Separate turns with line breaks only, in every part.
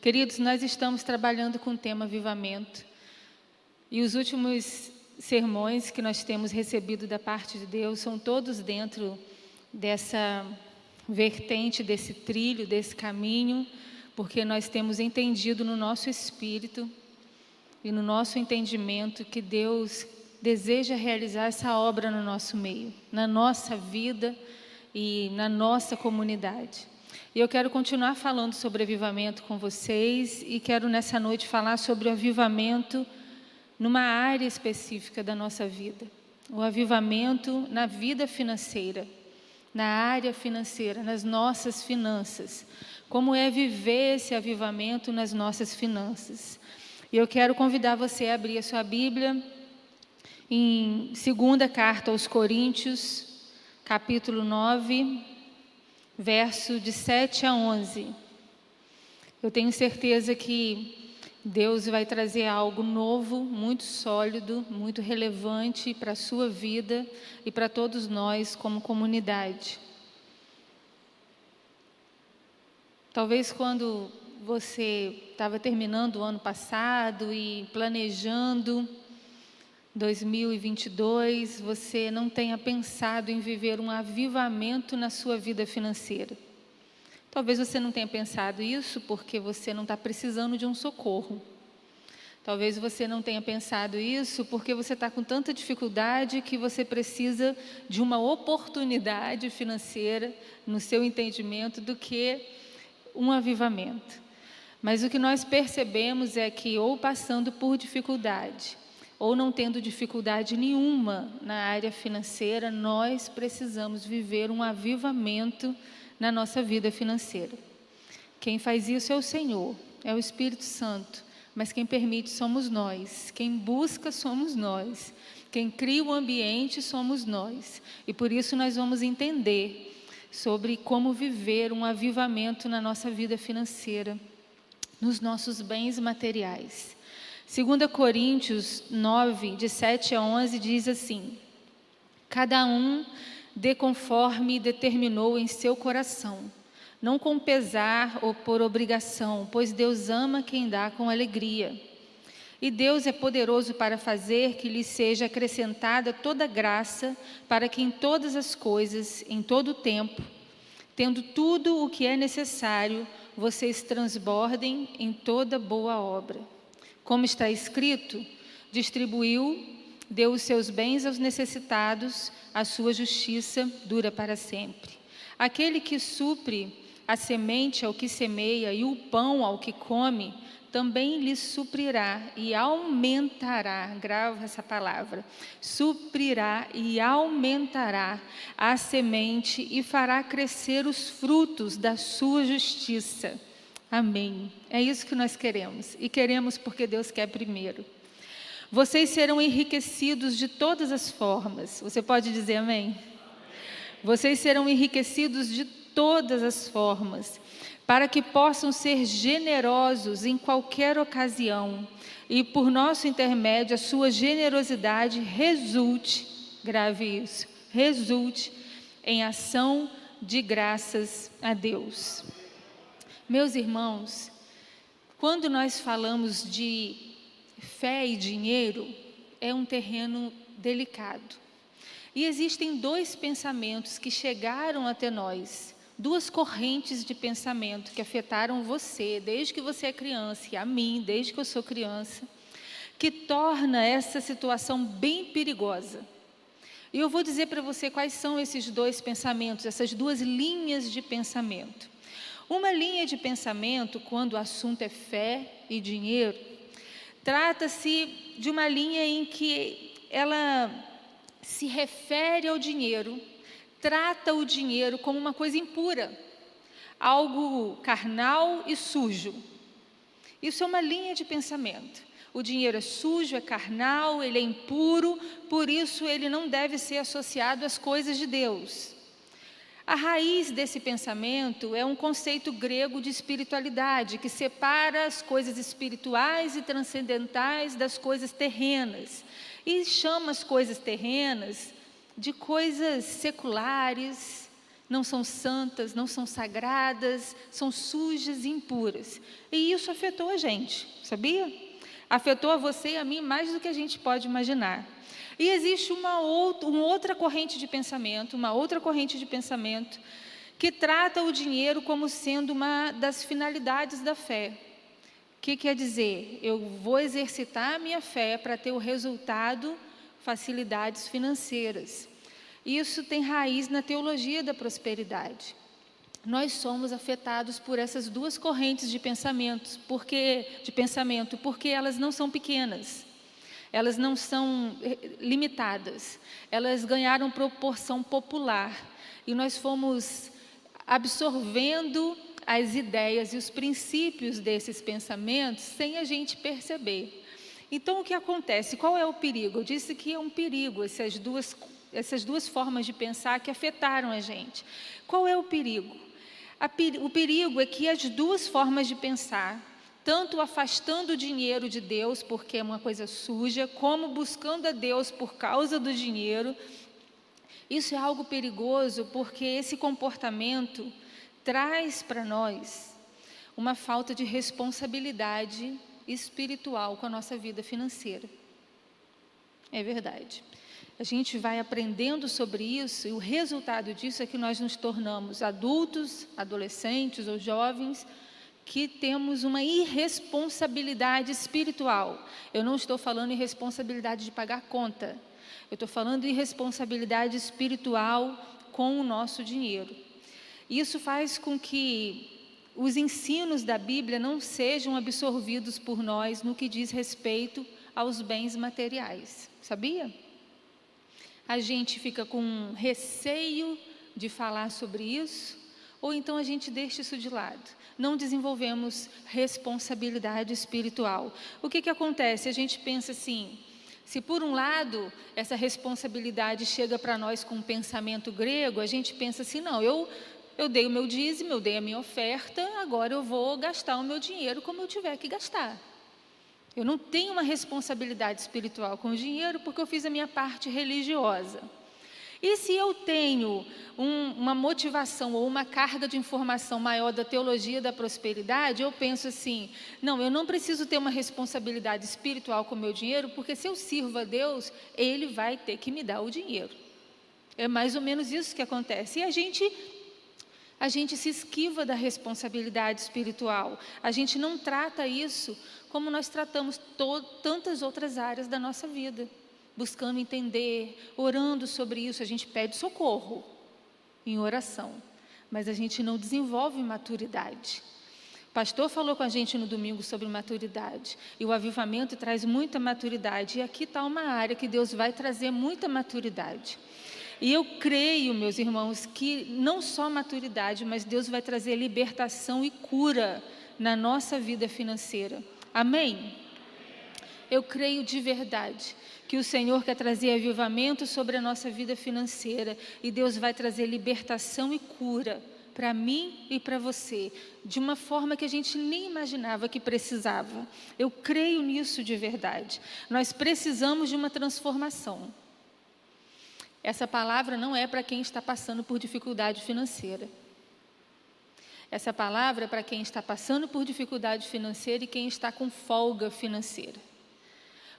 Queridos, nós estamos trabalhando com o tema avivamento. E os últimos sermões que nós temos recebido da parte de Deus são todos dentro dessa vertente, desse trilho, desse caminho, porque nós temos entendido no nosso espírito e no nosso entendimento que Deus deseja realizar essa obra no nosso meio, na nossa vida e na nossa comunidade. E eu quero continuar falando sobre avivamento com vocês e quero nessa noite falar sobre o avivamento numa área específica da nossa vida. O avivamento na vida financeira, na área financeira, nas nossas finanças. Como é viver esse avivamento nas nossas finanças. E eu quero convidar você a abrir a sua Bíblia em segunda carta aos Coríntios, capítulo 9, verso de 7 a 11. Eu tenho certeza que Deus vai trazer algo novo, muito sólido, muito relevante para a sua vida e para todos nós como comunidade. Talvez quando você estava terminando o ano passado e planejando 2022 você não tenha pensado em viver um avivamento na sua vida financeira. Talvez você não tenha pensado isso porque você não está precisando de um socorro. Talvez você não tenha pensado isso porque você está com tanta dificuldade que você precisa de uma oportunidade financeira, no seu entendimento, do que um avivamento. Mas o que nós percebemos é que, ou passando por dificuldade, ou não tendo dificuldade nenhuma na área financeira, nós precisamos viver um avivamento na nossa vida financeira. Quem faz isso é o Senhor, é o Espírito Santo, mas quem permite somos nós, quem busca somos nós, quem cria o ambiente somos nós. E por isso nós vamos entender sobre como viver um avivamento na nossa vida financeira, nos nossos bens materiais. 2 Coríntios 9, de 7 a 11, diz assim: Cada um dê conforme determinou em seu coração, não com pesar ou por obrigação, pois Deus ama quem dá com alegria. E Deus é poderoso para fazer que lhe seja acrescentada toda graça, para que em todas as coisas, em todo o tempo, tendo tudo o que é necessário, vocês transbordem em toda boa obra. Como está escrito, distribuiu, deu os seus bens aos necessitados, a sua justiça dura para sempre. Aquele que supre a semente ao que semeia e o pão ao que come, também lhe suprirá e aumentará, grava essa palavra, suprirá e aumentará a semente e fará crescer os frutos da sua justiça Amém. É isso que nós queremos. E queremos porque Deus quer primeiro. Vocês serão enriquecidos de todas as formas. Você pode dizer amém? Vocês serão enriquecidos de todas as formas, para que possam ser generosos em qualquer ocasião, e por nosso intermédio a sua generosidade resulte, grave isso, resulte em ação de graças a Deus. Meus irmãos, quando nós falamos de fé e dinheiro, é um terreno delicado. E existem dois pensamentos que chegaram até nós, duas correntes de pensamento que afetaram você desde que você é criança e a mim desde que eu sou criança, que torna essa situação bem perigosa. E eu vou dizer para você quais são esses dois pensamentos, essas duas linhas de pensamento. Uma linha de pensamento, quando o assunto é fé e dinheiro, trata-se de uma linha em que ela se refere ao dinheiro, trata o dinheiro como uma coisa impura, algo carnal e sujo. Isso é uma linha de pensamento. O dinheiro é sujo, é carnal, ele é impuro, por isso ele não deve ser associado às coisas de Deus. A raiz desse pensamento é um conceito grego de espiritualidade, que separa as coisas espirituais e transcendentais das coisas terrenas, e chama as coisas terrenas de coisas seculares, não são santas, não são sagradas, são sujas e impuras. E isso afetou a gente, sabia? Afetou a você e a mim mais do que a gente pode imaginar. E existe uma outra, uma outra corrente de pensamento, uma outra corrente de pensamento que trata o dinheiro como sendo uma das finalidades da fé. O que quer dizer? Eu vou exercitar a minha fé para ter o resultado, facilidades financeiras. Isso tem raiz na teologia da prosperidade. Nós somos afetados por essas duas correntes de pensamentos, porque de pensamento, porque elas não são pequenas. Elas não são eh, limitadas. Elas ganharam proporção popular e nós fomos absorvendo as ideias e os princípios desses pensamentos sem a gente perceber. Então, o que acontece? Qual é o perigo? Eu disse que é um perigo essas duas essas duas formas de pensar que afetaram a gente. Qual é o perigo? O perigo é que as duas formas de pensar, tanto afastando o dinheiro de Deus, porque é uma coisa suja, como buscando a Deus por causa do dinheiro, isso é algo perigoso porque esse comportamento traz para nós uma falta de responsabilidade espiritual com a nossa vida financeira. É verdade. A gente vai aprendendo sobre isso e o resultado disso é que nós nos tornamos adultos, adolescentes ou jovens que temos uma irresponsabilidade espiritual. Eu não estou falando irresponsabilidade de pagar conta. Eu estou falando irresponsabilidade espiritual com o nosso dinheiro. Isso faz com que os ensinos da Bíblia não sejam absorvidos por nós no que diz respeito aos bens materiais. Sabia? A gente fica com receio de falar sobre isso, ou então a gente deixa isso de lado. Não desenvolvemos responsabilidade espiritual. O que, que acontece? A gente pensa assim: se por um lado essa responsabilidade chega para nós com um pensamento grego, a gente pensa assim: não, eu, eu dei o meu dízimo, eu dei a minha oferta, agora eu vou gastar o meu dinheiro como eu tiver que gastar. Eu não tenho uma responsabilidade espiritual com o dinheiro porque eu fiz a minha parte religiosa. E se eu tenho um, uma motivação ou uma carga de informação maior da teologia da prosperidade, eu penso assim: não, eu não preciso ter uma responsabilidade espiritual com o meu dinheiro, porque se eu sirvo a Deus, Ele vai ter que me dar o dinheiro. É mais ou menos isso que acontece. E a gente a gente se esquiva da responsabilidade espiritual. A gente não trata isso como nós tratamos tantas outras áreas da nossa vida, buscando entender, orando sobre isso. A gente pede socorro em oração, mas a gente não desenvolve maturidade. O pastor falou com a gente no domingo sobre maturidade, e o avivamento traz muita maturidade, e aqui está uma área que Deus vai trazer muita maturidade. E eu creio, meus irmãos, que não só maturidade, mas Deus vai trazer libertação e cura na nossa vida financeira. Amém? Eu creio de verdade que o Senhor quer trazer avivamento sobre a nossa vida financeira e Deus vai trazer libertação e cura para mim e para você, de uma forma que a gente nem imaginava que precisava. Eu creio nisso de verdade. Nós precisamos de uma transformação. Essa palavra não é para quem está passando por dificuldade financeira. Essa palavra é para quem está passando por dificuldade financeira e quem está com folga financeira.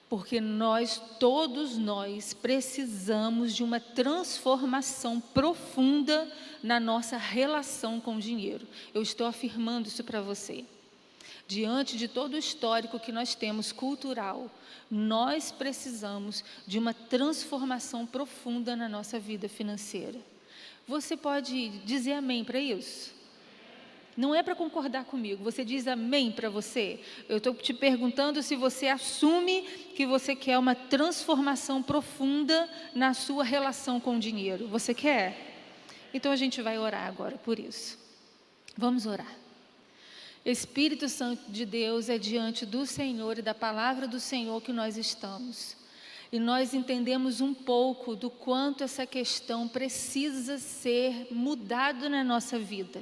Porque nós, todos nós, precisamos de uma transformação profunda na nossa relação com o dinheiro. Eu estou afirmando isso para você. Diante de todo o histórico que nós temos cultural, nós precisamos de uma transformação profunda na nossa vida financeira. Você pode dizer amém para isso? Não é para concordar comigo, você diz amém para você. Eu estou te perguntando se você assume que você quer uma transformação profunda na sua relação com o dinheiro. Você quer? Então a gente vai orar agora por isso. Vamos orar. Espírito Santo de Deus, é diante do Senhor e da palavra do Senhor que nós estamos. E nós entendemos um pouco do quanto essa questão precisa ser mudada na nossa vida.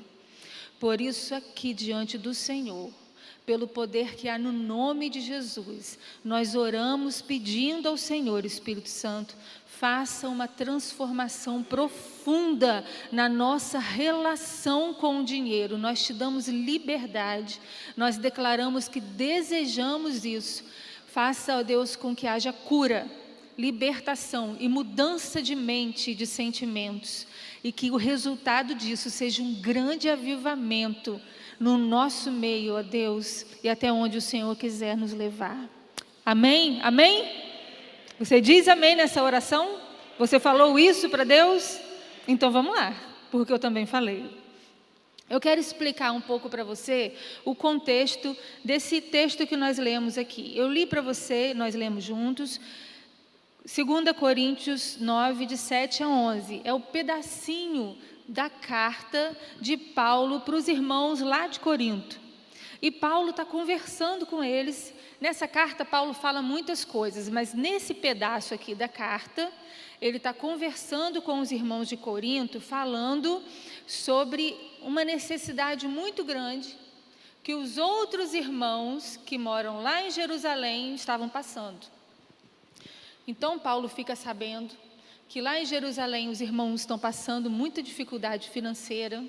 Por isso, aqui diante do Senhor, pelo poder que há no nome de Jesus, nós oramos pedindo ao Senhor, Espírito Santo, faça uma transformação profunda na nossa relação com o dinheiro. Nós te damos liberdade, nós declaramos que desejamos isso. Faça, ó Deus, com que haja cura, libertação e mudança de mente e de sentimentos, e que o resultado disso seja um grande avivamento no nosso meio, ó Deus, e até onde o Senhor quiser nos levar. Amém? Amém? Você diz amém nessa oração? Você falou isso para Deus? Então vamos lá, porque eu também falei. Eu quero explicar um pouco para você o contexto desse texto que nós lemos aqui. Eu li para você, nós lemos juntos, 2 Coríntios 9, de 7 a 11. É o pedacinho da carta de Paulo para os irmãos lá de Corinto. E Paulo está conversando com eles Nessa carta, Paulo fala muitas coisas, mas nesse pedaço aqui da carta, ele está conversando com os irmãos de Corinto, falando sobre uma necessidade muito grande que os outros irmãos que moram lá em Jerusalém estavam passando. Então, Paulo fica sabendo que lá em Jerusalém os irmãos estão passando muita dificuldade financeira,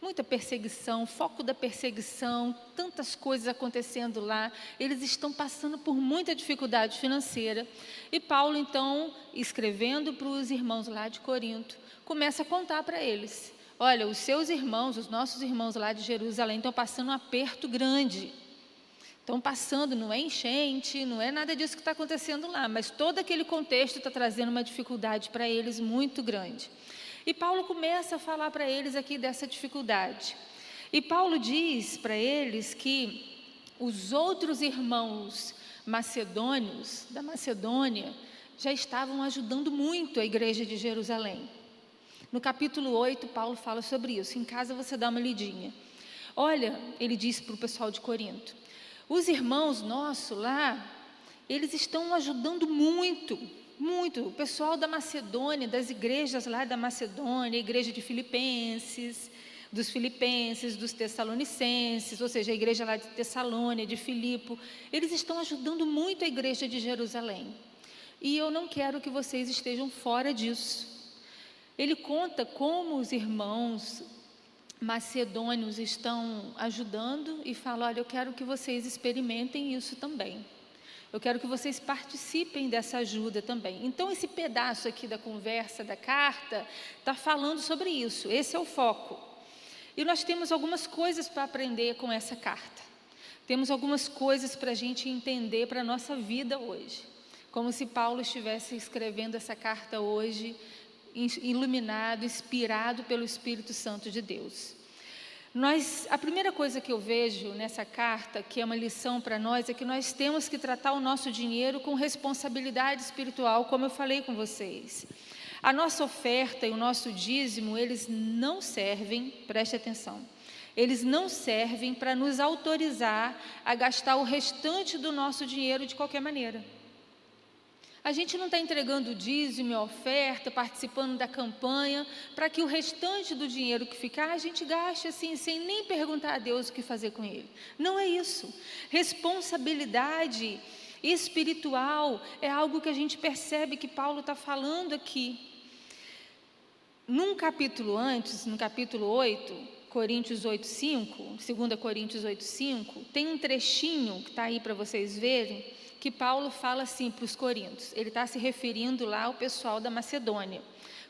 muita perseguição, foco da perseguição, tantas coisas acontecendo lá. Eles estão passando por muita dificuldade financeira. E Paulo, então, escrevendo para os irmãos lá de Corinto, começa a contar para eles: olha, os seus irmãos, os nossos irmãos lá de Jerusalém, estão passando um aperto grande. Estão passando, não é enchente, não é nada disso que está acontecendo lá, mas todo aquele contexto está trazendo uma dificuldade para eles muito grande. E Paulo começa a falar para eles aqui dessa dificuldade. E Paulo diz para eles que os outros irmãos macedônios da Macedônia já estavam ajudando muito a igreja de Jerusalém. No capítulo 8, Paulo fala sobre isso. Em casa você dá uma lidinha. Olha, ele disse para o pessoal de Corinto: os irmãos nossos lá, eles estão ajudando muito muito. O pessoal da Macedônia, das igrejas lá da Macedônia, igreja de Filipenses, dos Filipenses, dos Tessalonicenses, ou seja, a igreja lá de Tessalônia, de Filipo, eles estão ajudando muito a igreja de Jerusalém. E eu não quero que vocês estejam fora disso. Ele conta como os irmãos macedônios estão ajudando e fala: olha, eu quero que vocês experimentem isso também. Eu quero que vocês participem dessa ajuda também. Então, esse pedaço aqui da conversa, da carta, está falando sobre isso. Esse é o foco. E nós temos algumas coisas para aprender com essa carta. Temos algumas coisas para a gente entender para a nossa vida hoje. Como se Paulo estivesse escrevendo essa carta hoje, iluminado, inspirado pelo Espírito Santo de Deus. Nós, a primeira coisa que eu vejo nessa carta, que é uma lição para nós, é que nós temos que tratar o nosso dinheiro com responsabilidade espiritual, como eu falei com vocês. A nossa oferta e o nosso dízimo, eles não servem, preste atenção, eles não servem para nos autorizar a gastar o restante do nosso dinheiro de qualquer maneira. A gente não está entregando dízimo, a oferta, participando da campanha, para que o restante do dinheiro que ficar a gente gaste assim, sem nem perguntar a Deus o que fazer com ele. Não é isso. Responsabilidade espiritual é algo que a gente percebe que Paulo está falando aqui. Num capítulo antes, no capítulo 8, Coríntios 8, 5, 2 Coríntios 8, 5, tem um trechinho que está aí para vocês verem que Paulo fala assim para os coríntios. Ele está se referindo lá ao pessoal da Macedônia.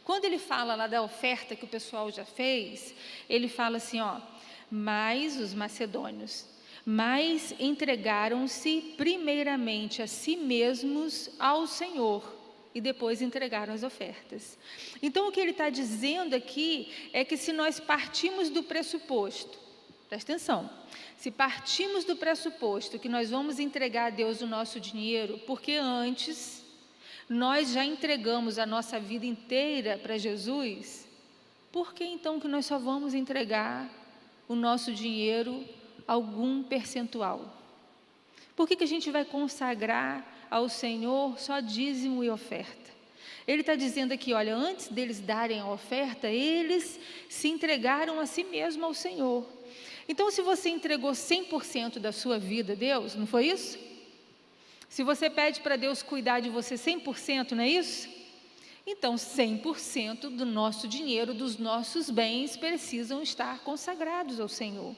Quando ele fala lá da oferta que o pessoal já fez, ele fala assim, ó, mas os macedônios, mas entregaram-se primeiramente a si mesmos ao Senhor e depois entregaram as ofertas. Então o que ele está dizendo aqui é que se nós partimos do pressuposto, presta atenção, se partimos do pressuposto que nós vamos entregar a Deus o nosso dinheiro, porque antes nós já entregamos a nossa vida inteira para Jesus, por que então que nós só vamos entregar o nosso dinheiro algum percentual? Por que, que a gente vai consagrar ao Senhor só dízimo e oferta? Ele está dizendo aqui, olha, antes deles darem a oferta, eles se entregaram a si mesmo ao Senhor. Então, se você entregou 100% da sua vida a Deus, não foi isso? Se você pede para Deus cuidar de você 100%, não é isso? Então, 100% do nosso dinheiro, dos nossos bens, precisam estar consagrados ao Senhor.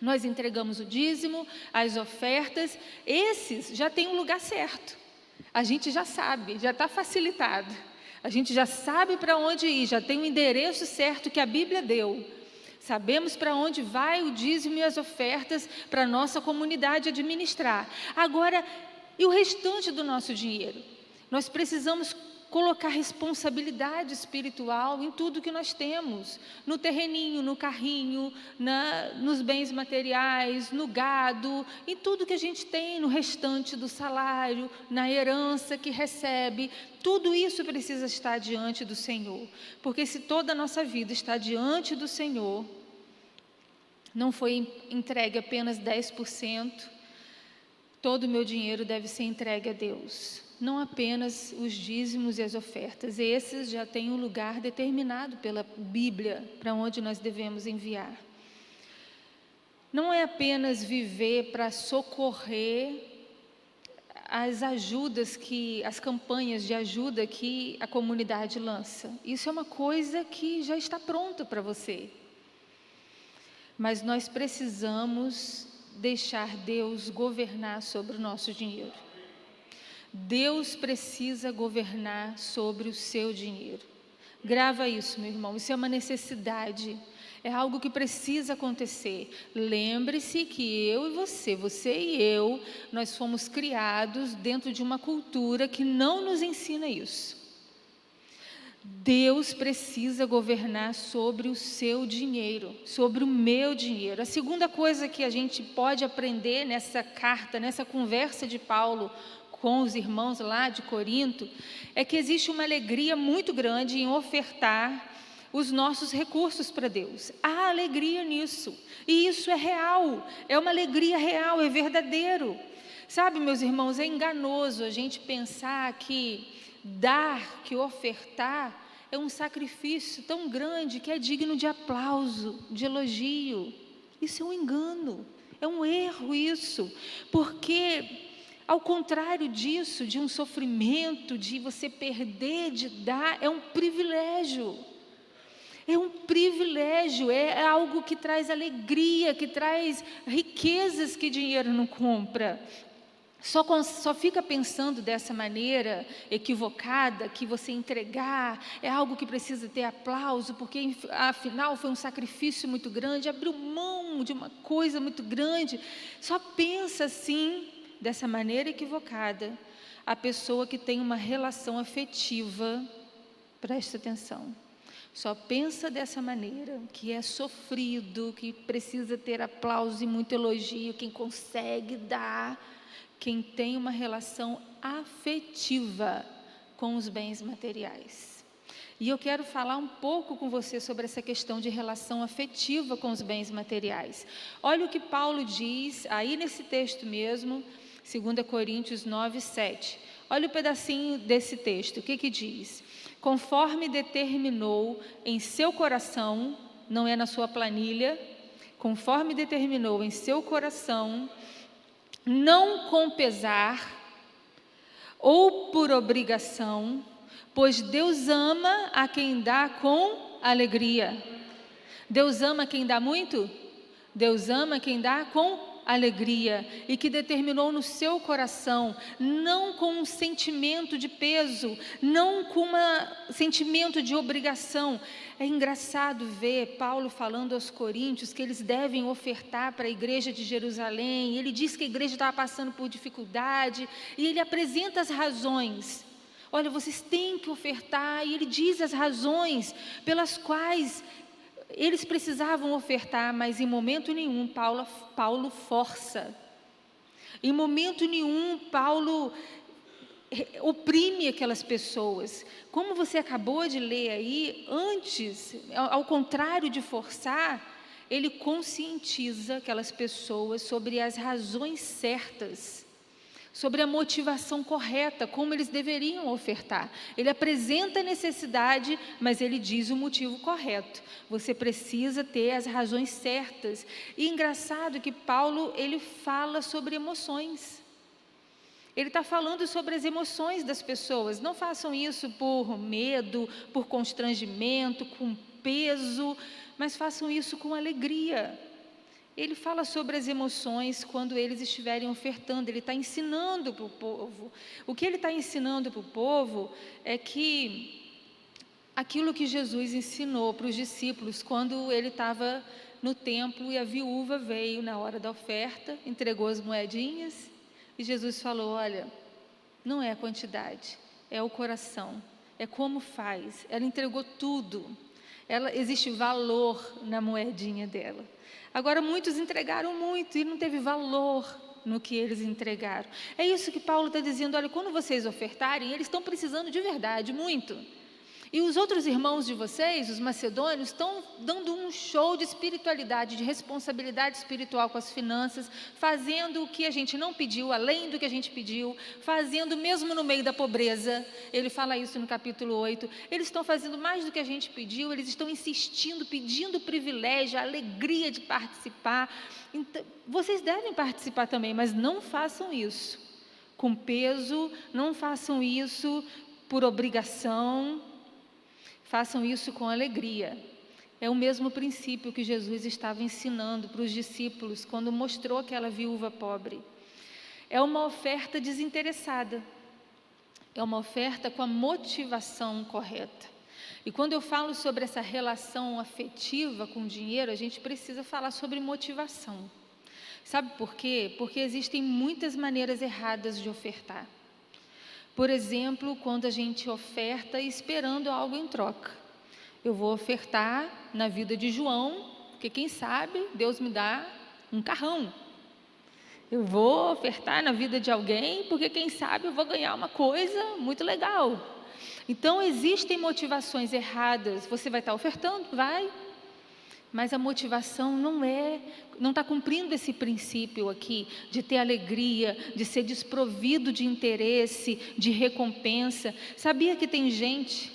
Nós entregamos o dízimo, as ofertas, esses já têm um lugar certo. A gente já sabe, já está facilitado. A gente já sabe para onde ir, já tem o endereço certo que a Bíblia deu. Sabemos para onde vai o dízimo e as ofertas para a nossa comunidade administrar. Agora, e o restante do nosso dinheiro? Nós precisamos colocar responsabilidade espiritual em tudo que nós temos, no terreninho, no carrinho, na, nos bens materiais, no gado, em tudo que a gente tem, no restante do salário, na herança que recebe, tudo isso precisa estar diante do Senhor, porque se toda a nossa vida está diante do Senhor, não foi entregue apenas 10%, todo o meu dinheiro deve ser entregue a Deus não apenas os dízimos e as ofertas, esses já têm um lugar determinado pela Bíblia para onde nós devemos enviar. Não é apenas viver para socorrer as ajudas que, as campanhas de ajuda que a comunidade lança. Isso é uma coisa que já está pronta para você. Mas nós precisamos deixar Deus governar sobre o nosso dinheiro. Deus precisa governar sobre o seu dinheiro. Grava isso, meu irmão, isso é uma necessidade. É algo que precisa acontecer. Lembre-se que eu e você, você e eu, nós fomos criados dentro de uma cultura que não nos ensina isso. Deus precisa governar sobre o seu dinheiro, sobre o meu dinheiro. A segunda coisa que a gente pode aprender nessa carta, nessa conversa de Paulo com os irmãos lá de Corinto, é que existe uma alegria muito grande em ofertar os nossos recursos para Deus. Há alegria nisso. E isso é real, é uma alegria real, é verdadeiro. Sabe, meus irmãos, é enganoso a gente pensar que dar, que ofertar, é um sacrifício tão grande que é digno de aplauso, de elogio. Isso é um engano, é um erro isso, porque ao contrário disso, de um sofrimento, de você perder, de dar, é um privilégio. É um privilégio, é algo que traz alegria, que traz riquezas que dinheiro não compra. Só, só fica pensando dessa maneira equivocada que você entregar é algo que precisa ter aplauso, porque afinal foi um sacrifício muito grande, abriu mão de uma coisa muito grande. Só pensa assim dessa maneira equivocada a pessoa que tem uma relação afetiva, presta atenção, só pensa dessa maneira, que é sofrido, que precisa ter aplauso e muito elogio, quem consegue dar, quem tem uma relação afetiva com os bens materiais. E eu quero falar um pouco com você sobre essa questão de relação afetiva com os bens materiais. Olha o que Paulo diz aí nesse texto mesmo, 2 Coríntios 9, 7. Olha o um pedacinho desse texto, o que, que diz? Conforme determinou em seu coração, não é na sua planilha, conforme determinou em seu coração, não com pesar ou por obrigação, pois Deus ama a quem dá com alegria. Deus ama quem dá muito? Deus ama quem dá com alegria e que determinou no seu coração, não com um sentimento de peso, não com um sentimento de obrigação. É engraçado ver Paulo falando aos coríntios que eles devem ofertar para a igreja de Jerusalém. Ele diz que a igreja estava passando por dificuldade e ele apresenta as razões. Olha, vocês têm que ofertar, e ele diz as razões pelas quais eles precisavam ofertar, mas em momento nenhum Paulo, Paulo força. Em momento nenhum Paulo oprime aquelas pessoas. Como você acabou de ler aí, antes, ao contrário de forçar, ele conscientiza aquelas pessoas sobre as razões certas, sobre a motivação correta, como eles deveriam ofertar. Ele apresenta a necessidade, mas ele diz o motivo correto. Você precisa ter as razões certas. E engraçado que Paulo ele fala sobre emoções. Ele está falando sobre as emoções das pessoas. Não façam isso por medo, por constrangimento, com peso, mas façam isso com alegria. Ele fala sobre as emoções quando eles estiverem ofertando, ele está ensinando para o povo. O que ele está ensinando para o povo é que aquilo que Jesus ensinou para os discípulos quando ele estava no templo e a viúva veio na hora da oferta, entregou as moedinhas e Jesus falou: Olha, não é a quantidade, é o coração, é como faz. Ela entregou tudo, ela existe valor na moedinha dela. Agora, muitos entregaram muito e não teve valor no que eles entregaram. É isso que Paulo está dizendo: olha, quando vocês ofertarem, eles estão precisando de verdade, muito. E os outros irmãos de vocês, os macedônios, estão dando um show de espiritualidade, de responsabilidade espiritual com as finanças, fazendo o que a gente não pediu, além do que a gente pediu, fazendo mesmo no meio da pobreza. Ele fala isso no capítulo 8. Eles estão fazendo mais do que a gente pediu, eles estão insistindo, pedindo privilégio, a alegria de participar. Então, vocês devem participar também, mas não façam isso com peso, não façam isso por obrigação, Façam isso com alegria. É o mesmo princípio que Jesus estava ensinando para os discípulos quando mostrou aquela viúva pobre. É uma oferta desinteressada. É uma oferta com a motivação correta. E quando eu falo sobre essa relação afetiva com o dinheiro, a gente precisa falar sobre motivação. Sabe por quê? Porque existem muitas maneiras erradas de ofertar. Por exemplo, quando a gente oferta esperando algo em troca. Eu vou ofertar na vida de João, porque quem sabe Deus me dá um carrão. Eu vou ofertar na vida de alguém, porque quem sabe eu vou ganhar uma coisa muito legal. Então existem motivações erradas. Você vai estar ofertando? Vai mas a motivação não é, não está cumprindo esse princípio aqui de ter alegria, de ser desprovido de interesse, de recompensa. Sabia que tem gente,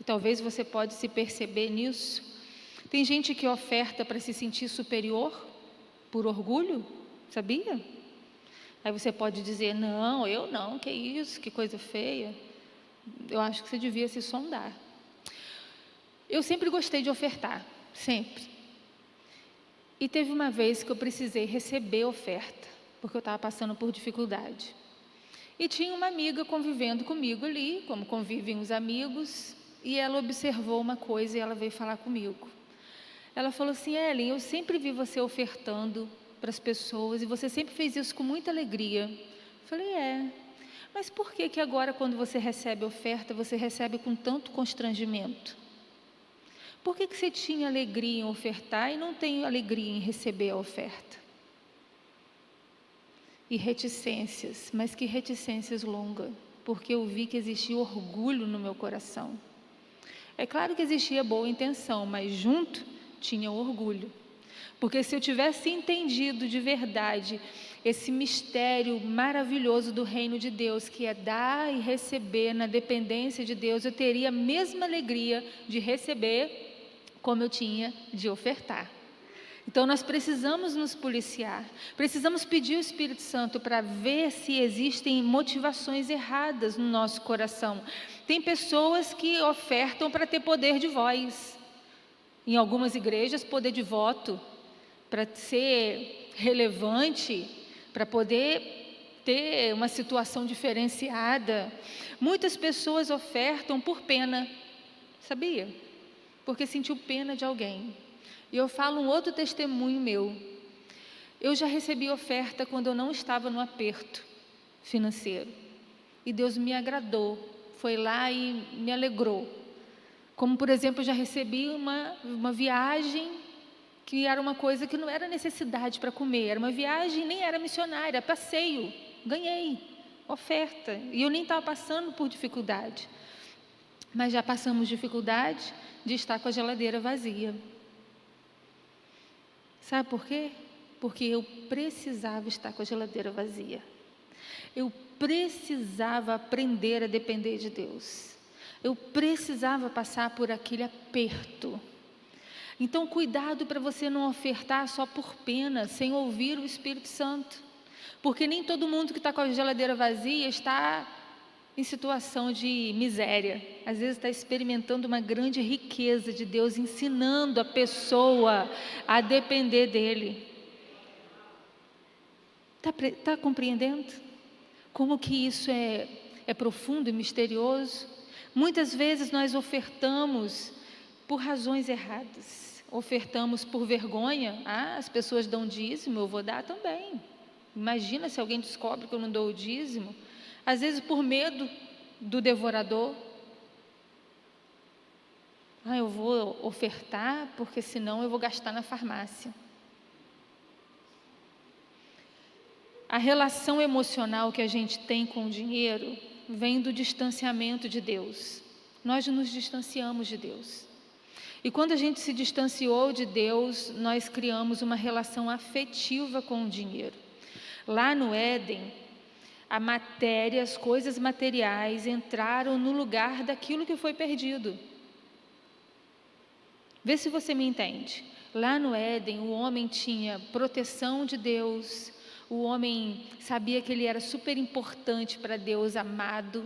e talvez você pode se perceber nisso, tem gente que oferta para se sentir superior por orgulho, sabia? Aí você pode dizer, não, eu não, que isso, que coisa feia. Eu acho que você devia se sondar. Eu sempre gostei de ofertar. Sempre. E teve uma vez que eu precisei receber oferta, porque eu estava passando por dificuldade. E tinha uma amiga convivendo comigo ali, como convivem os amigos, e ela observou uma coisa e ela veio falar comigo. Ela falou assim: Ellen, eu sempre vi você ofertando para as pessoas e você sempre fez isso com muita alegria. Eu falei: é. Mas por que que agora quando você recebe oferta, você recebe com tanto constrangimento? Por que, que você tinha alegria em ofertar e não tem alegria em receber a oferta? E reticências, mas que reticências longas, porque eu vi que existia orgulho no meu coração. É claro que existia boa intenção, mas junto tinha orgulho. Porque se eu tivesse entendido de verdade esse mistério maravilhoso do reino de Deus, que é dar e receber na dependência de Deus, eu teria a mesma alegria de receber como eu tinha de ofertar. Então nós precisamos nos policiar, precisamos pedir o Espírito Santo para ver se existem motivações erradas no nosso coração. Tem pessoas que ofertam para ter poder de voz. Em algumas igrejas, poder de voto, para ser relevante, para poder ter uma situação diferenciada. Muitas pessoas ofertam por pena, sabia? Porque sentiu pena de alguém. E eu falo um outro testemunho meu. Eu já recebi oferta quando eu não estava no aperto financeiro. E Deus me agradou, foi lá e me alegrou. Como, por exemplo, eu já recebi uma, uma viagem que era uma coisa que não era necessidade para comer, era uma viagem, nem era missionária, passeio. Ganhei oferta. E eu nem estava passando por dificuldade. Mas já passamos dificuldade de estar com a geladeira vazia. Sabe por quê? Porque eu precisava estar com a geladeira vazia. Eu precisava aprender a depender de Deus. Eu precisava passar por aquele aperto. Então, cuidado para você não ofertar só por pena, sem ouvir o Espírito Santo. Porque nem todo mundo que está com a geladeira vazia está em situação de miséria. Às vezes está experimentando uma grande riqueza de Deus, ensinando a pessoa a depender dEle. Está tá compreendendo? Como que isso é, é profundo e misterioso? Muitas vezes nós ofertamos por razões erradas. Ofertamos por vergonha. Ah, as pessoas dão dízimo, eu vou dar também. Imagina se alguém descobre que eu não dou o dízimo às vezes por medo do devorador. Ah, eu vou ofertar porque senão eu vou gastar na farmácia. A relação emocional que a gente tem com o dinheiro vem do distanciamento de Deus. Nós nos distanciamos de Deus. E quando a gente se distanciou de Deus, nós criamos uma relação afetiva com o dinheiro. Lá no Éden, a matéria, as coisas materiais entraram no lugar daquilo que foi perdido. Vê se você me entende. Lá no Éden, o homem tinha proteção de Deus, o homem sabia que ele era super importante para Deus, amado.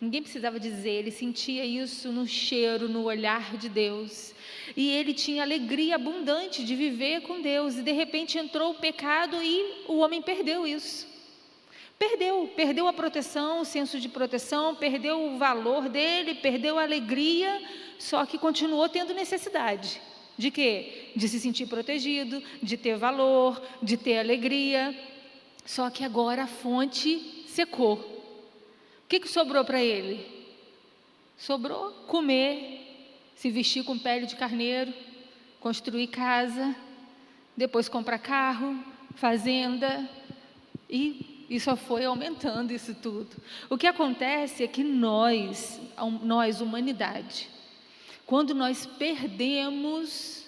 Ninguém precisava dizer, ele sentia isso no cheiro, no olhar de Deus. E ele tinha alegria abundante de viver com Deus. E de repente entrou o pecado e o homem perdeu isso. Perdeu, perdeu a proteção, o senso de proteção, perdeu o valor dele, perdeu a alegria, só que continuou tendo necessidade. De quê? De se sentir protegido, de ter valor, de ter alegria. Só que agora a fonte secou. O que, que sobrou para ele? Sobrou comer, se vestir com pele de carneiro, construir casa, depois comprar carro, fazenda e e só foi aumentando isso tudo. O que acontece é que nós, nós, humanidade, quando nós perdemos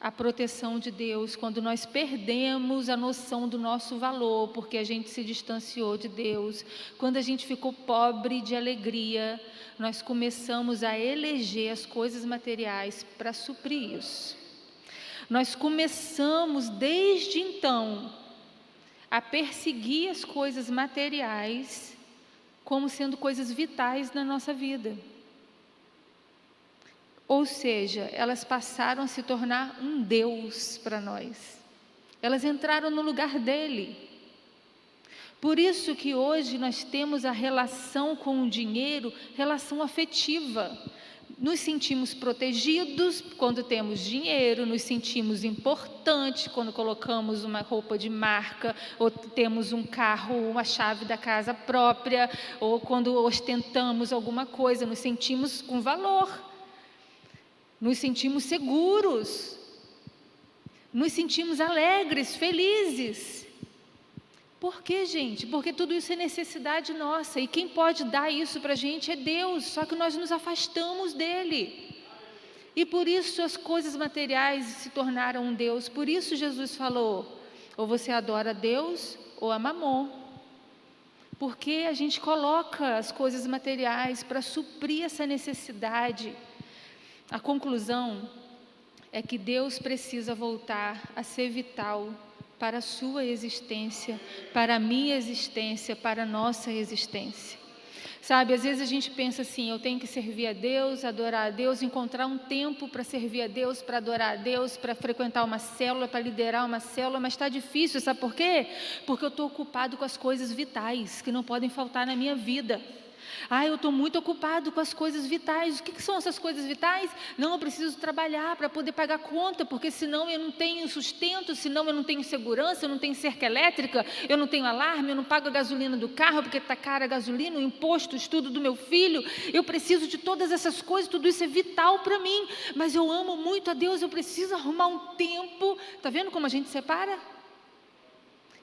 a proteção de Deus, quando nós perdemos a noção do nosso valor, porque a gente se distanciou de Deus, quando a gente ficou pobre de alegria, nós começamos a eleger as coisas materiais para suprir isso. Nós começamos desde então a perseguir as coisas materiais como sendo coisas vitais na nossa vida. Ou seja, elas passaram a se tornar um Deus para nós. Elas entraram no lugar dele. Por isso que hoje nós temos a relação com o dinheiro, relação afetiva nos sentimos protegidos quando temos dinheiro, nos sentimos importantes quando colocamos uma roupa de marca, ou temos um carro, uma chave da casa própria, ou quando ostentamos alguma coisa, nos sentimos com valor, nos sentimos seguros, nos sentimos alegres, felizes. Por quê, gente? Porque tudo isso é necessidade nossa e quem pode dar isso para a gente é Deus, só que nós nos afastamos dele. E por isso as coisas materiais se tornaram um Deus. Por isso Jesus falou: ou você adora Deus ou a Mamon. Porque a gente coloca as coisas materiais para suprir essa necessidade. A conclusão é que Deus precisa voltar a ser vital para a sua existência, para a minha existência, para a nossa existência. Sabe, às vezes a gente pensa assim: eu tenho que servir a Deus, adorar a Deus, encontrar um tempo para servir a Deus, para adorar a Deus, para frequentar uma célula, para liderar uma célula, mas está difícil, sabe por quê? Porque eu estou ocupado com as coisas vitais que não podem faltar na minha vida. Ah, eu estou muito ocupado com as coisas vitais. O que, que são essas coisas vitais? Não, eu preciso trabalhar para poder pagar conta, porque senão eu não tenho sustento, senão eu não tenho segurança, eu não tenho cerca elétrica, eu não tenho alarme, eu não pago a gasolina do carro, porque está cara a gasolina, o imposto, o estudo do meu filho. Eu preciso de todas essas coisas, tudo isso é vital para mim. Mas eu amo muito a Deus, eu preciso arrumar um tempo. Está vendo como a gente separa?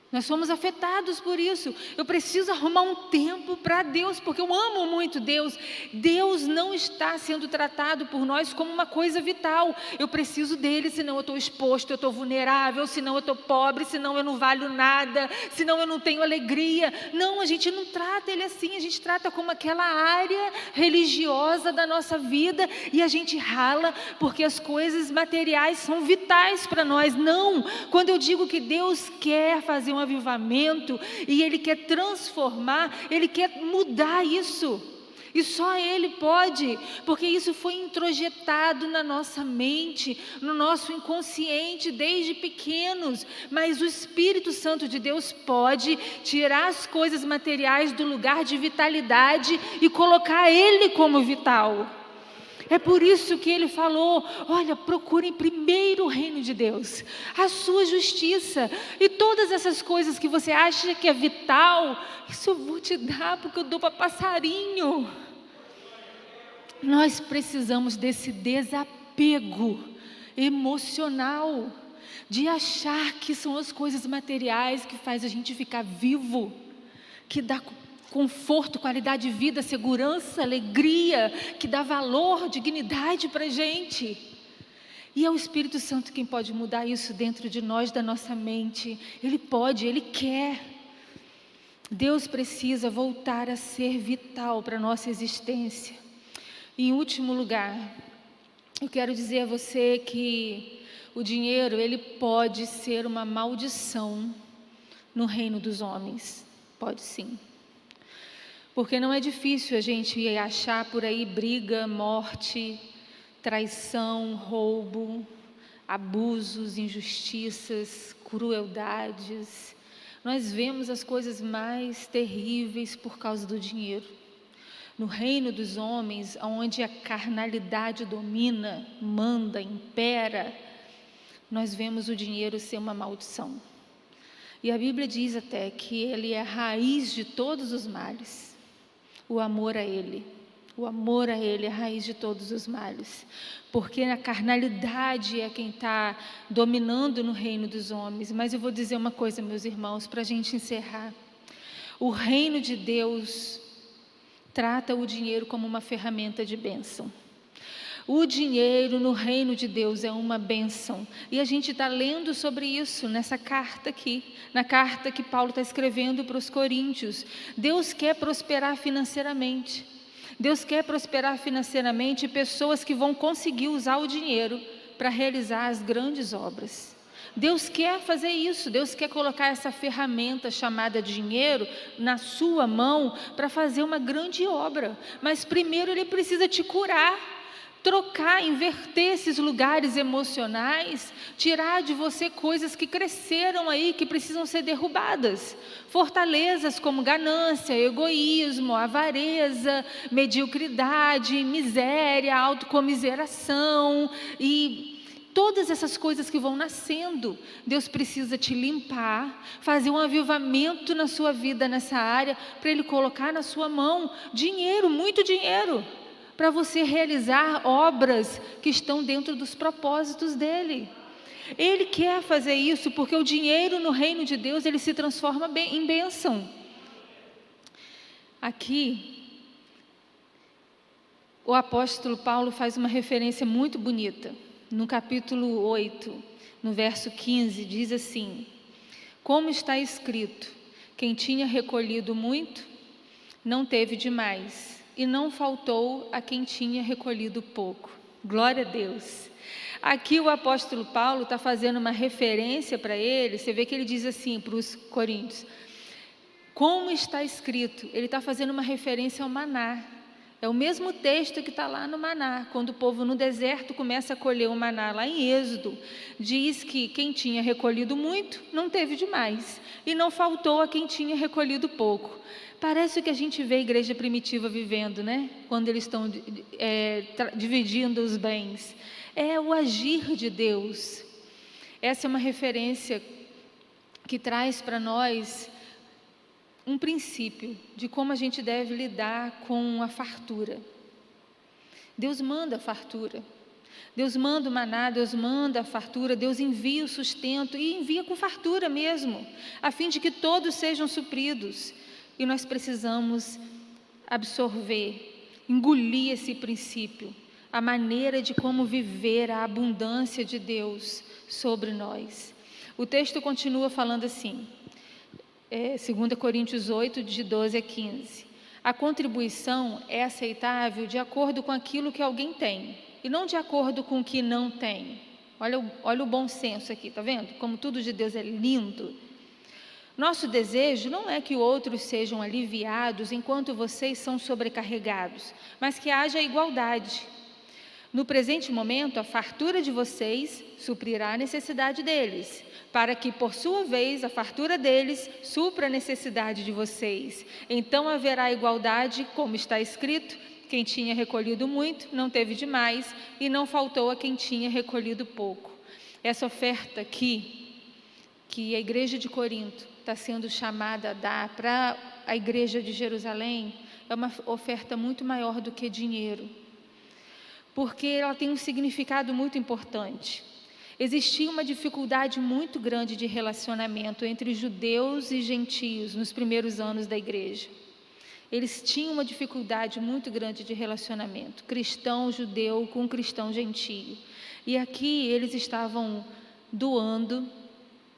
Nós somos afetados por isso. Eu preciso arrumar um tempo para Deus, porque eu amo muito Deus. Deus não está sendo tratado por nós como uma coisa vital. Eu preciso dele, senão eu estou exposto, eu estou vulnerável, senão eu estou pobre, senão eu não valho nada, senão eu não tenho alegria. Não, a gente não trata ele assim, a gente trata como aquela área religiosa da nossa vida e a gente rala porque as coisas materiais são vitais para nós. Não, quando eu digo que Deus quer fazer um avivamento e Ele quer transformar, Ele quer mudar isso. E só Ele pode, porque isso foi introjetado na nossa mente, no nosso inconsciente desde pequenos. Mas o Espírito Santo de Deus pode tirar as coisas materiais do lugar de vitalidade e colocar Ele como vital. É por isso que ele falou: olha, procurem primeiro o reino de Deus, a sua justiça, e todas essas coisas que você acha que é vital, isso eu vou te dar porque eu dou para passarinho. Nós precisamos desse desapego emocional, de achar que são as coisas materiais que faz a gente ficar vivo, que dá conforto, qualidade de vida, segurança, alegria, que dá valor, dignidade para a gente. E é o Espírito Santo quem pode mudar isso dentro de nós, da nossa mente. Ele pode, ele quer. Deus precisa voltar a ser vital para a nossa existência. Em último lugar, eu quero dizer a você que o dinheiro, ele pode ser uma maldição no reino dos homens. Pode sim. Porque não é difícil a gente achar por aí briga, morte, traição, roubo, abusos, injustiças, crueldades. Nós vemos as coisas mais terríveis por causa do dinheiro. No reino dos homens, onde a carnalidade domina, manda, impera, nós vemos o dinheiro ser uma maldição. E a Bíblia diz até que ele é a raiz de todos os males o amor a Ele. O amor a Ele é a raiz de todos os males. Porque a carnalidade é quem está dominando no reino dos homens. Mas eu vou dizer uma coisa, meus irmãos, para a gente encerrar. O reino de Deus trata o dinheiro como uma ferramenta de bênção. O dinheiro no reino de Deus é uma bênção. E a gente está lendo sobre isso nessa carta aqui, na carta que Paulo está escrevendo para os coríntios. Deus quer prosperar financeiramente. Deus quer prosperar financeiramente pessoas que vão conseguir usar o dinheiro para realizar as grandes obras. Deus quer fazer isso, Deus quer colocar essa ferramenta chamada dinheiro na sua mão para fazer uma grande obra. Mas primeiro ele precisa te curar trocar, inverter esses lugares emocionais, tirar de você coisas que cresceram aí, que precisam ser derrubadas. Fortalezas como ganância, egoísmo, avareza, mediocridade, miséria, autocomiseração e todas essas coisas que vão nascendo, Deus precisa te limpar, fazer um avivamento na sua vida nessa área, para Ele colocar na sua mão dinheiro, muito dinheiro para você realizar obras que estão dentro dos propósitos dele. Ele quer fazer isso porque o dinheiro no reino de Deus ele se transforma em bênção. Aqui, o apóstolo Paulo faz uma referência muito bonita. No capítulo 8, no verso 15, diz assim: Como está escrito, quem tinha recolhido muito, não teve demais e não faltou a quem tinha recolhido pouco. Glória a Deus. Aqui o apóstolo Paulo está fazendo uma referência para ele, você vê que ele diz assim para os coríntios: como está escrito, ele está fazendo uma referência ao maná. É o mesmo texto que está lá no maná, quando o povo no deserto começa a colher o maná, lá em Êxodo, diz que quem tinha recolhido muito não teve demais, e não faltou a quem tinha recolhido pouco. Parece o que a gente vê a igreja primitiva vivendo, né? Quando eles estão é, dividindo os bens. É o agir de Deus. Essa é uma referência que traz para nós um princípio de como a gente deve lidar com a fartura. Deus manda a fartura. Deus manda o maná, Deus manda a fartura, Deus envia o sustento e envia com fartura mesmo, a fim de que todos sejam supridos. E nós precisamos absorver, engolir esse princípio, a maneira de como viver a abundância de Deus sobre nós. O texto continua falando assim, é, 2 Coríntios 8, de 12 a 15. A contribuição é aceitável de acordo com aquilo que alguém tem e não de acordo com o que não tem. Olha, olha o bom senso aqui, tá vendo? Como tudo de Deus é lindo. Nosso desejo não é que outros sejam aliviados enquanto vocês são sobrecarregados, mas que haja igualdade. No presente momento, a fartura de vocês suprirá a necessidade deles, para que, por sua vez, a fartura deles supra a necessidade de vocês. Então haverá igualdade, como está escrito: quem tinha recolhido muito não teve demais, e não faltou a quem tinha recolhido pouco. Essa oferta aqui, que a igreja de Corinto está sendo chamada a dar para a igreja de Jerusalém, é uma oferta muito maior do que dinheiro porque ela tem um significado muito importante. Existia uma dificuldade muito grande de relacionamento entre judeus e gentios nos primeiros anos da igreja. Eles tinham uma dificuldade muito grande de relacionamento, cristão judeu com cristão gentio. E aqui eles estavam doando,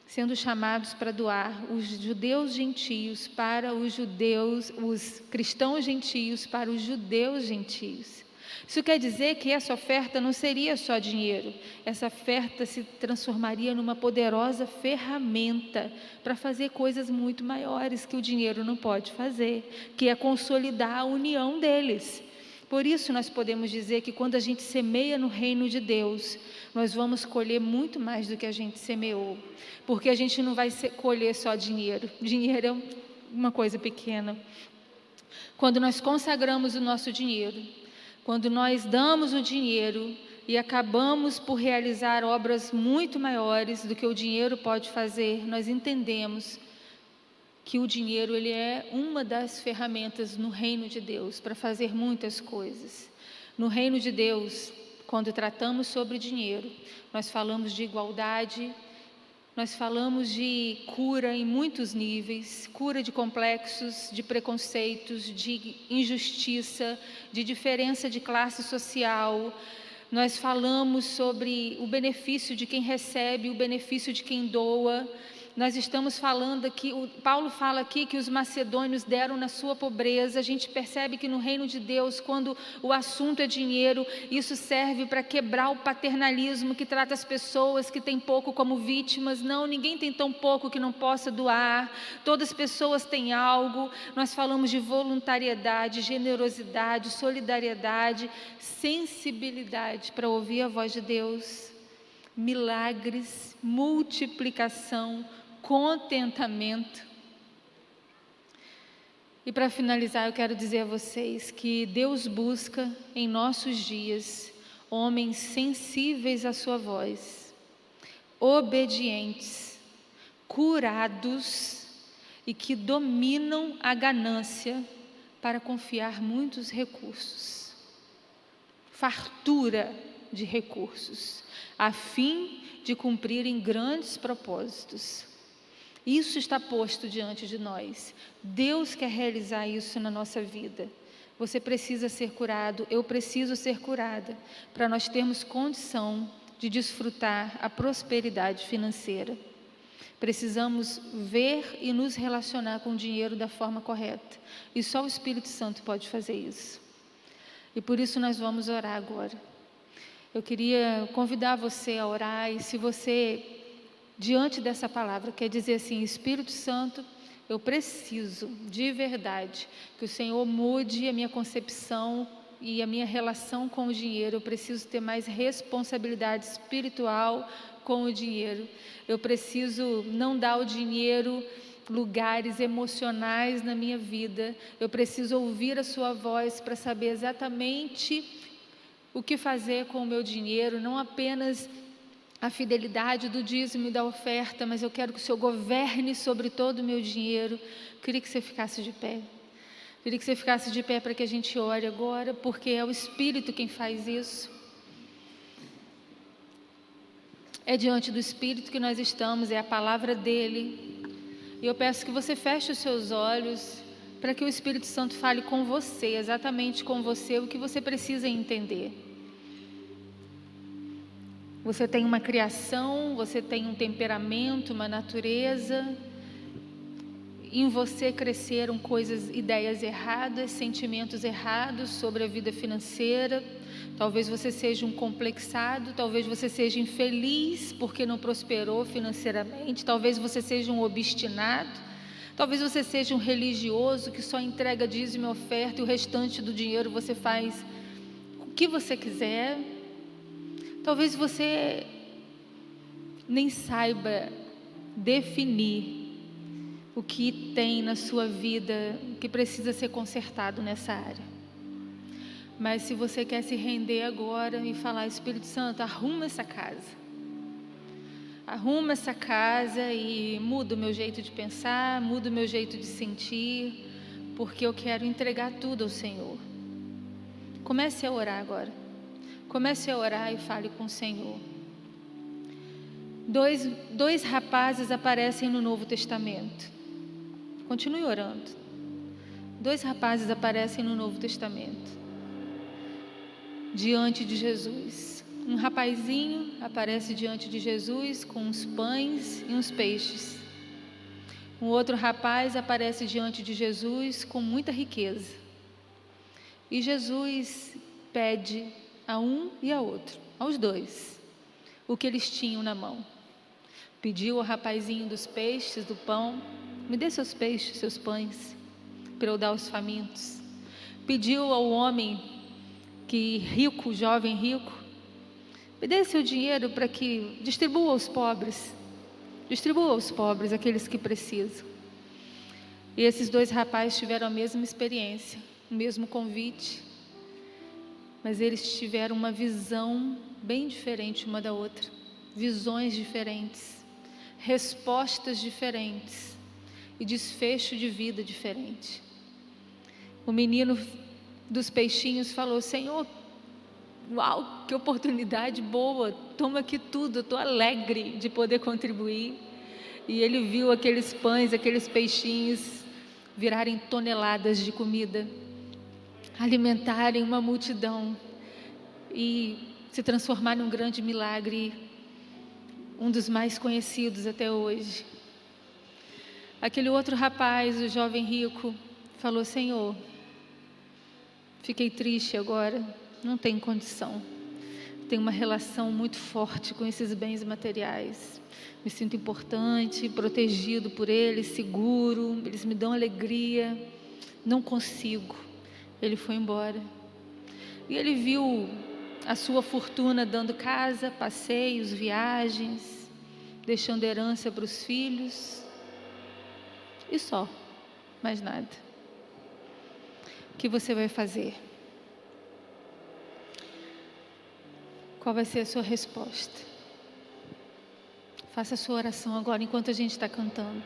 sendo chamados para doar os judeus gentios para os judeus, os cristãos gentios para os judeus gentios. Isso quer dizer que essa oferta não seria só dinheiro, essa oferta se transformaria numa poderosa ferramenta para fazer coisas muito maiores que o dinheiro não pode fazer, que é consolidar a união deles. Por isso, nós podemos dizer que quando a gente semeia no reino de Deus, nós vamos colher muito mais do que a gente semeou, porque a gente não vai colher só dinheiro, dinheiro é uma coisa pequena. Quando nós consagramos o nosso dinheiro, quando nós damos o dinheiro e acabamos por realizar obras muito maiores do que o dinheiro pode fazer, nós entendemos que o dinheiro ele é uma das ferramentas no reino de Deus para fazer muitas coisas. No reino de Deus, quando tratamos sobre dinheiro, nós falamos de igualdade, nós falamos de cura em muitos níveis cura de complexos, de preconceitos, de injustiça, de diferença de classe social. Nós falamos sobre o benefício de quem recebe, o benefício de quem doa. Nós estamos falando aqui, Paulo fala aqui que os macedônios deram na sua pobreza. A gente percebe que no reino de Deus, quando o assunto é dinheiro, isso serve para quebrar o paternalismo que trata as pessoas que têm pouco como vítimas. Não, ninguém tem tão pouco que não possa doar. Todas as pessoas têm algo. Nós falamos de voluntariedade, generosidade, solidariedade, sensibilidade para ouvir a voz de Deus milagres, multiplicação, contentamento. E para finalizar, eu quero dizer a vocês que Deus busca em nossos dias homens sensíveis à Sua voz, obedientes, curados e que dominam a ganância para confiar muitos recursos, fartura de recursos, a fim de cumprirem grandes propósitos. Isso está posto diante de nós. Deus quer realizar isso na nossa vida. Você precisa ser curado, eu preciso ser curada, para nós termos condição de desfrutar a prosperidade financeira. Precisamos ver e nos relacionar com o dinheiro da forma correta. E só o Espírito Santo pode fazer isso. E por isso nós vamos orar agora. Eu queria convidar você a orar e se você diante dessa palavra, quer dizer assim: Espírito Santo, eu preciso de verdade que o Senhor mude a minha concepção e a minha relação com o dinheiro. Eu preciso ter mais responsabilidade espiritual com o dinheiro. Eu preciso não dar o dinheiro lugares emocionais na minha vida. Eu preciso ouvir a Sua voz para saber exatamente o que fazer com o meu dinheiro, não apenas a fidelidade do dízimo e da oferta, mas eu quero que o Senhor governe sobre todo o meu dinheiro. Queria que você ficasse de pé. Queria que você ficasse de pé para que a gente ore agora, porque é o Espírito quem faz isso. É diante do Espírito que nós estamos, é a palavra dele. E eu peço que você feche os seus olhos para que o Espírito Santo fale com você, exatamente com você, o que você precisa entender. Você tem uma criação, você tem um temperamento, uma natureza. Em você cresceram coisas, ideias erradas, sentimentos errados sobre a vida financeira Talvez você seja um complexado, talvez você seja infeliz porque não prosperou financeiramente, talvez você seja um obstinado, talvez você seja um religioso que só entrega dízimo e oferta e o restante do dinheiro você faz o que você quiser. Talvez você nem saiba definir o que tem na sua vida que precisa ser consertado nessa área. Mas se você quer se render agora e falar, Espírito Santo, arruma essa casa. Arruma essa casa e muda o meu jeito de pensar, muda o meu jeito de sentir, porque eu quero entregar tudo ao Senhor. Comece a orar agora. Comece a orar e fale com o Senhor. Dois, dois rapazes aparecem no Novo Testamento. Continue orando. Dois rapazes aparecem no Novo Testamento diante de Jesus. Um rapazinho aparece diante de Jesus com uns pães e uns peixes. Um outro rapaz aparece diante de Jesus com muita riqueza. E Jesus pede a um e a outro, aos dois, o que eles tinham na mão. Pediu ao rapazinho dos peixes, do pão, me dê seus peixes, seus pães, para eu dar aos famintos. Pediu ao homem que rico, jovem rico, me dê seu dinheiro para que distribua aos pobres, distribua aos pobres, aqueles que precisam. E esses dois rapazes tiveram a mesma experiência, o mesmo convite, mas eles tiveram uma visão bem diferente uma da outra, visões diferentes, respostas diferentes e desfecho de vida diferente. O menino dos peixinhos falou: Senhor, uau, que oportunidade boa, toma aqui tudo, estou alegre de poder contribuir. E ele viu aqueles pães, aqueles peixinhos virarem toneladas de comida, alimentarem uma multidão e se transformar num grande milagre, um dos mais conhecidos até hoje. Aquele outro rapaz, o jovem rico, falou: Senhor, Fiquei triste agora, não tenho condição. Tenho uma relação muito forte com esses bens materiais. Me sinto importante, protegido por eles, seguro, eles me dão alegria. Não consigo. Ele foi embora. E ele viu a sua fortuna dando casa, passeios, viagens, deixando herança para os filhos. E só, mais nada que você vai fazer? Qual vai ser a sua resposta? Faça a sua oração agora enquanto a gente está cantando.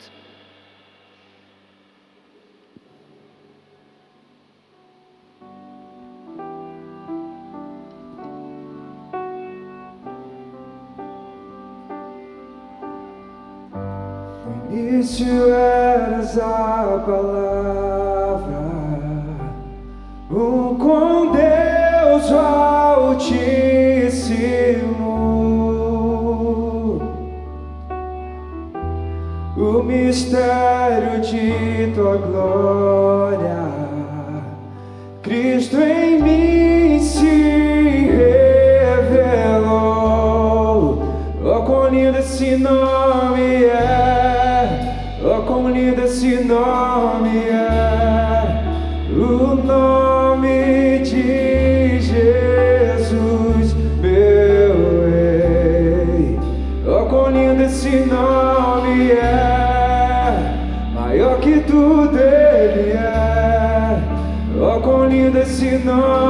Início eras a palavra. Um com Deus Altíssimo, o mistério de tua glória, Cristo em mim se revelou. Oh, quão lindo esse nome lindo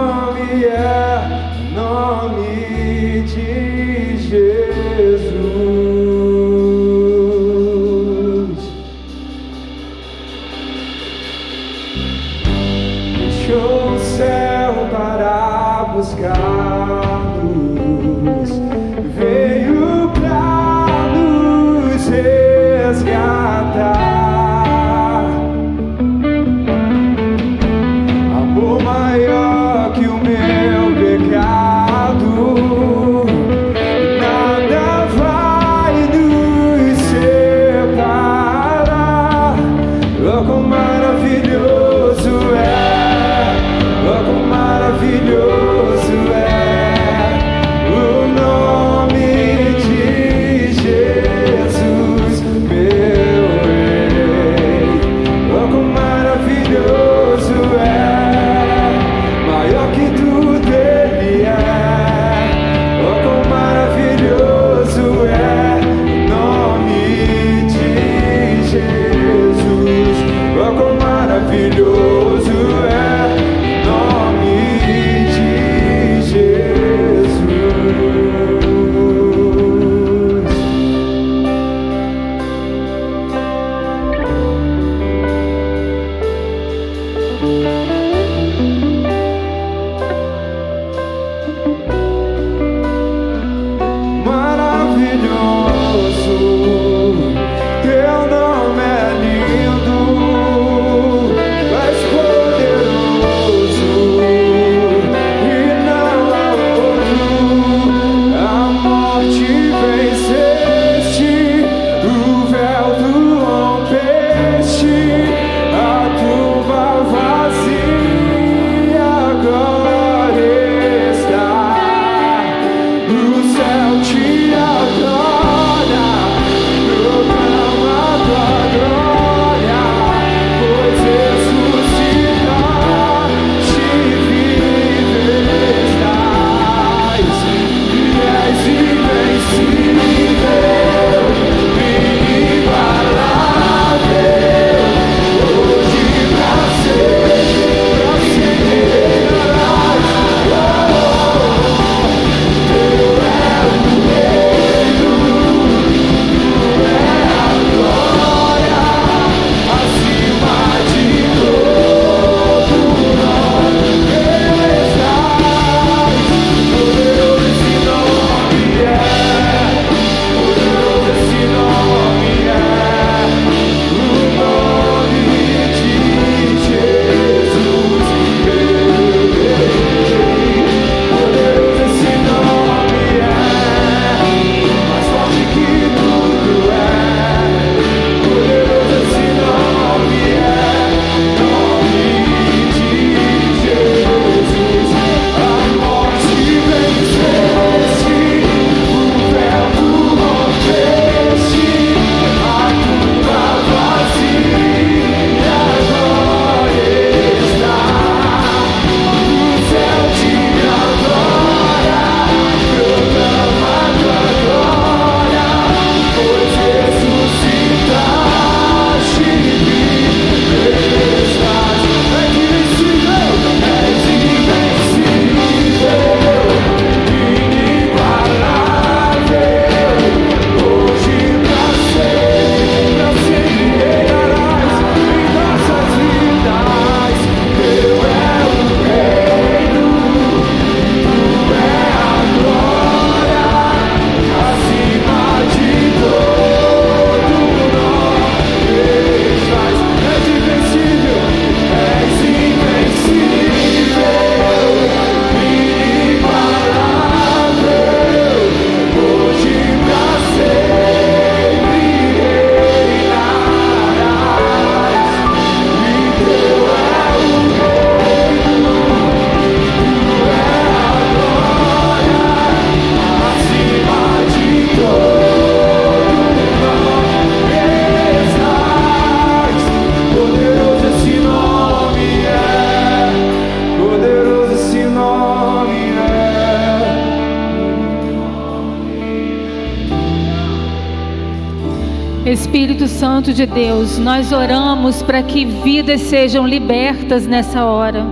de
Deus, nós oramos para que vidas sejam libertas nessa hora,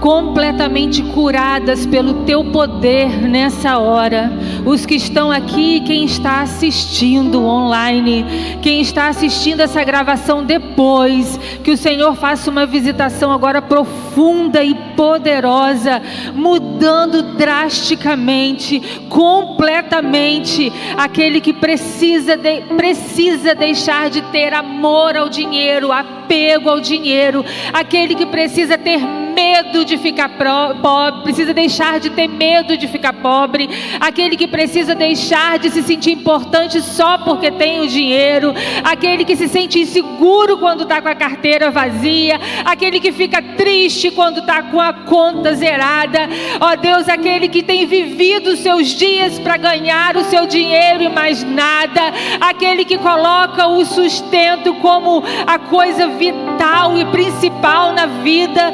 completamente curadas pelo teu poder nessa hora. Os que estão aqui, quem está assistindo online, quem está assistindo essa gravação depois, que o Senhor faça uma visitação agora profunda e poderosa, mudando drasticamente, completamente aquele que precisa, de, precisa deixar de ter amor ao dinheiro, apego ao dinheiro, aquele que precisa ter medo de ficar pobre, precisa deixar de ter medo de ficar pobre, aquele que precisa deixar de se sentir importante só porque tem o dinheiro, aquele que se sente inseguro quando está com a carteira vazia, aquele que fica triste quando está com a conta zerada, ó Deus, aquele que tem vivido os seus dias para ganhar o seu dinheiro e mais nada, aquele que coloca o sustento como a coisa vital e principal na vida,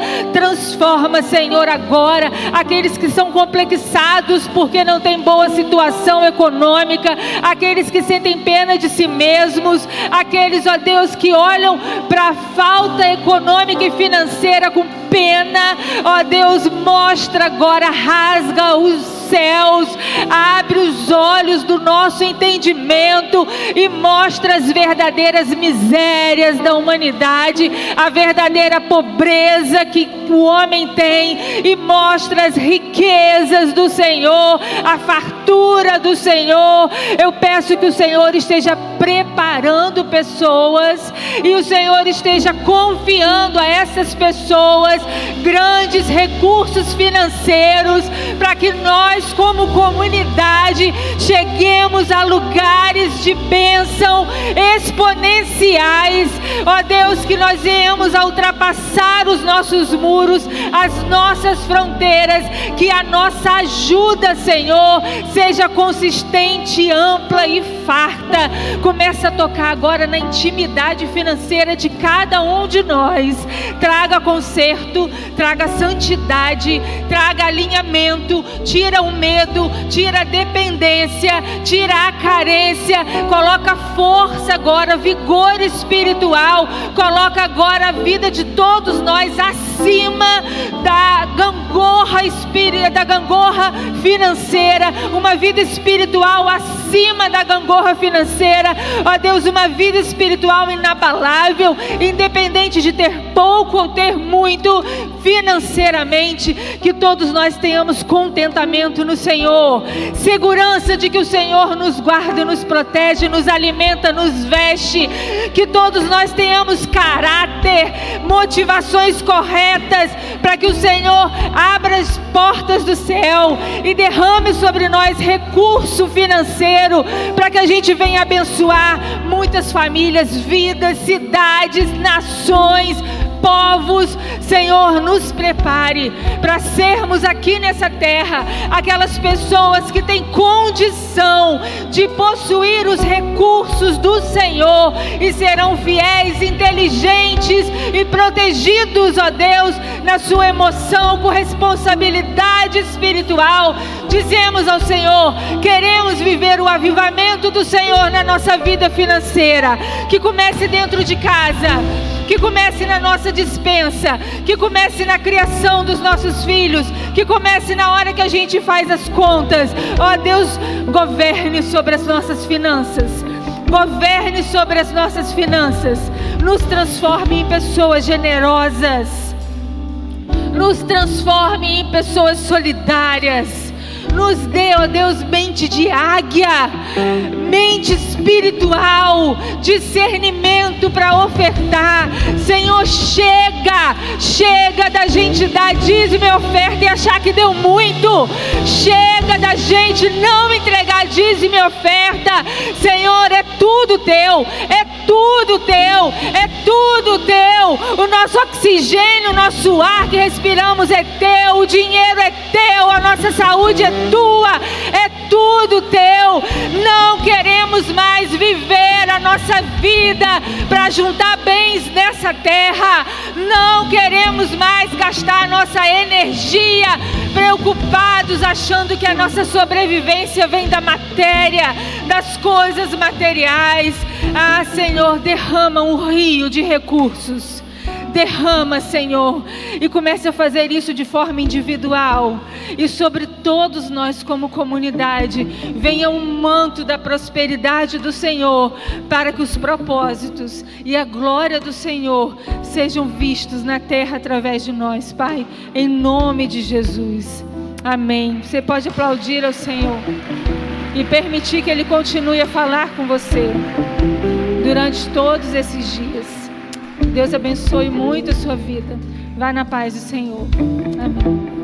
transforma, Senhor, agora. Aqueles que são complexados porque não têm boa situação econômica, aqueles que sentem pena de si mesmos, aqueles, ó Deus, que olham para a falta econômica e financeira com pena, ó Deus, mostra agora, rasga os céus, abre os olhos do nosso entendimento e mostra as verdadeiras misérias da humanidade, a verdadeira pobreza que o homem tem e mostra as riquezas do Senhor, a fartura do Senhor. Eu peço que o Senhor esteja preparando pessoas e o Senhor esteja confiando a essas pessoas grandes recursos financeiros para que nós, como comunidade, cheguemos a lugares de bênção exponenciais. Ó Deus, que nós venhamos a ultrapassar os nossos muros, as nossas fronteiras, que a nossa ajuda, Senhor, seja consistente, ampla e farta. Começa a tocar agora na intimidade financeira de cada um de nós. Traga conserto, traga santidade, traga alinhamento, tira o medo, tira a dependência, tira a carência, coloca força agora, vigor espiritual, coloca agora a vida de todos nós acima da gangorra da gangorra financeira, uma vida espiritual acima da gangorra financeira. Ó Deus, uma vida espiritual inabalável, independente de ter pouco ou ter muito financeiramente, que todos nós tenhamos contentamento no Senhor, segurança de que o Senhor nos guarda, nos protege, nos alimenta, nos veste, que todos nós tenhamos caráter, motivações para que o Senhor abra as portas do céu e derrame sobre nós recurso financeiro, para que a gente venha abençoar muitas famílias, vidas, cidades, nações, povos, Senhor, nos prepare para sermos aqui nessa terra aquelas pessoas que têm condição de possuir os recursos do Senhor e serão fiéis, inteligentes e protegidos, ó Deus, na sua emoção com responsabilidade espiritual. Dizemos ao Senhor, queremos viver o avivamento do Senhor na nossa vida financeira, que comece dentro de casa que comece na nossa dispensa, que comece na criação dos nossos filhos, que comece na hora que a gente faz as contas. Ó oh, Deus, governe sobre as nossas finanças. Governe sobre as nossas finanças. Nos transforme em pessoas generosas. Nos transforme em pessoas solidárias nos dê, ó Deus, mente de águia, mente espiritual, discernimento para ofertar. Senhor, chega, chega da gente dar dízimo e oferta e achar que deu muito. Chega da gente não entregar dízimo e oferta. Senhor, é tudo teu, é tudo teu, é tudo teu. O nosso oxigênio, o nosso ar que respiramos é teu, o dinheiro é teu, a nossa saúde é tua, é tudo teu. Não queremos mais viver a nossa vida para juntar bens nessa terra. Não queremos mais gastar nossa energia preocupados, achando que a nossa sobrevivência vem da matéria, das coisas materiais. Ah, Senhor, derrama um rio de recursos Derrama, Senhor, e comece a fazer isso de forma individual e sobre todos nós como comunidade. Venha um manto da prosperidade do Senhor para que os propósitos e a glória do Senhor sejam vistos na terra através de nós, Pai, em nome de Jesus. Amém. Você pode aplaudir ao Senhor e permitir que Ele continue a falar com você durante todos esses dias. Deus abençoe muito a sua vida. Vá na paz do Senhor. Amém.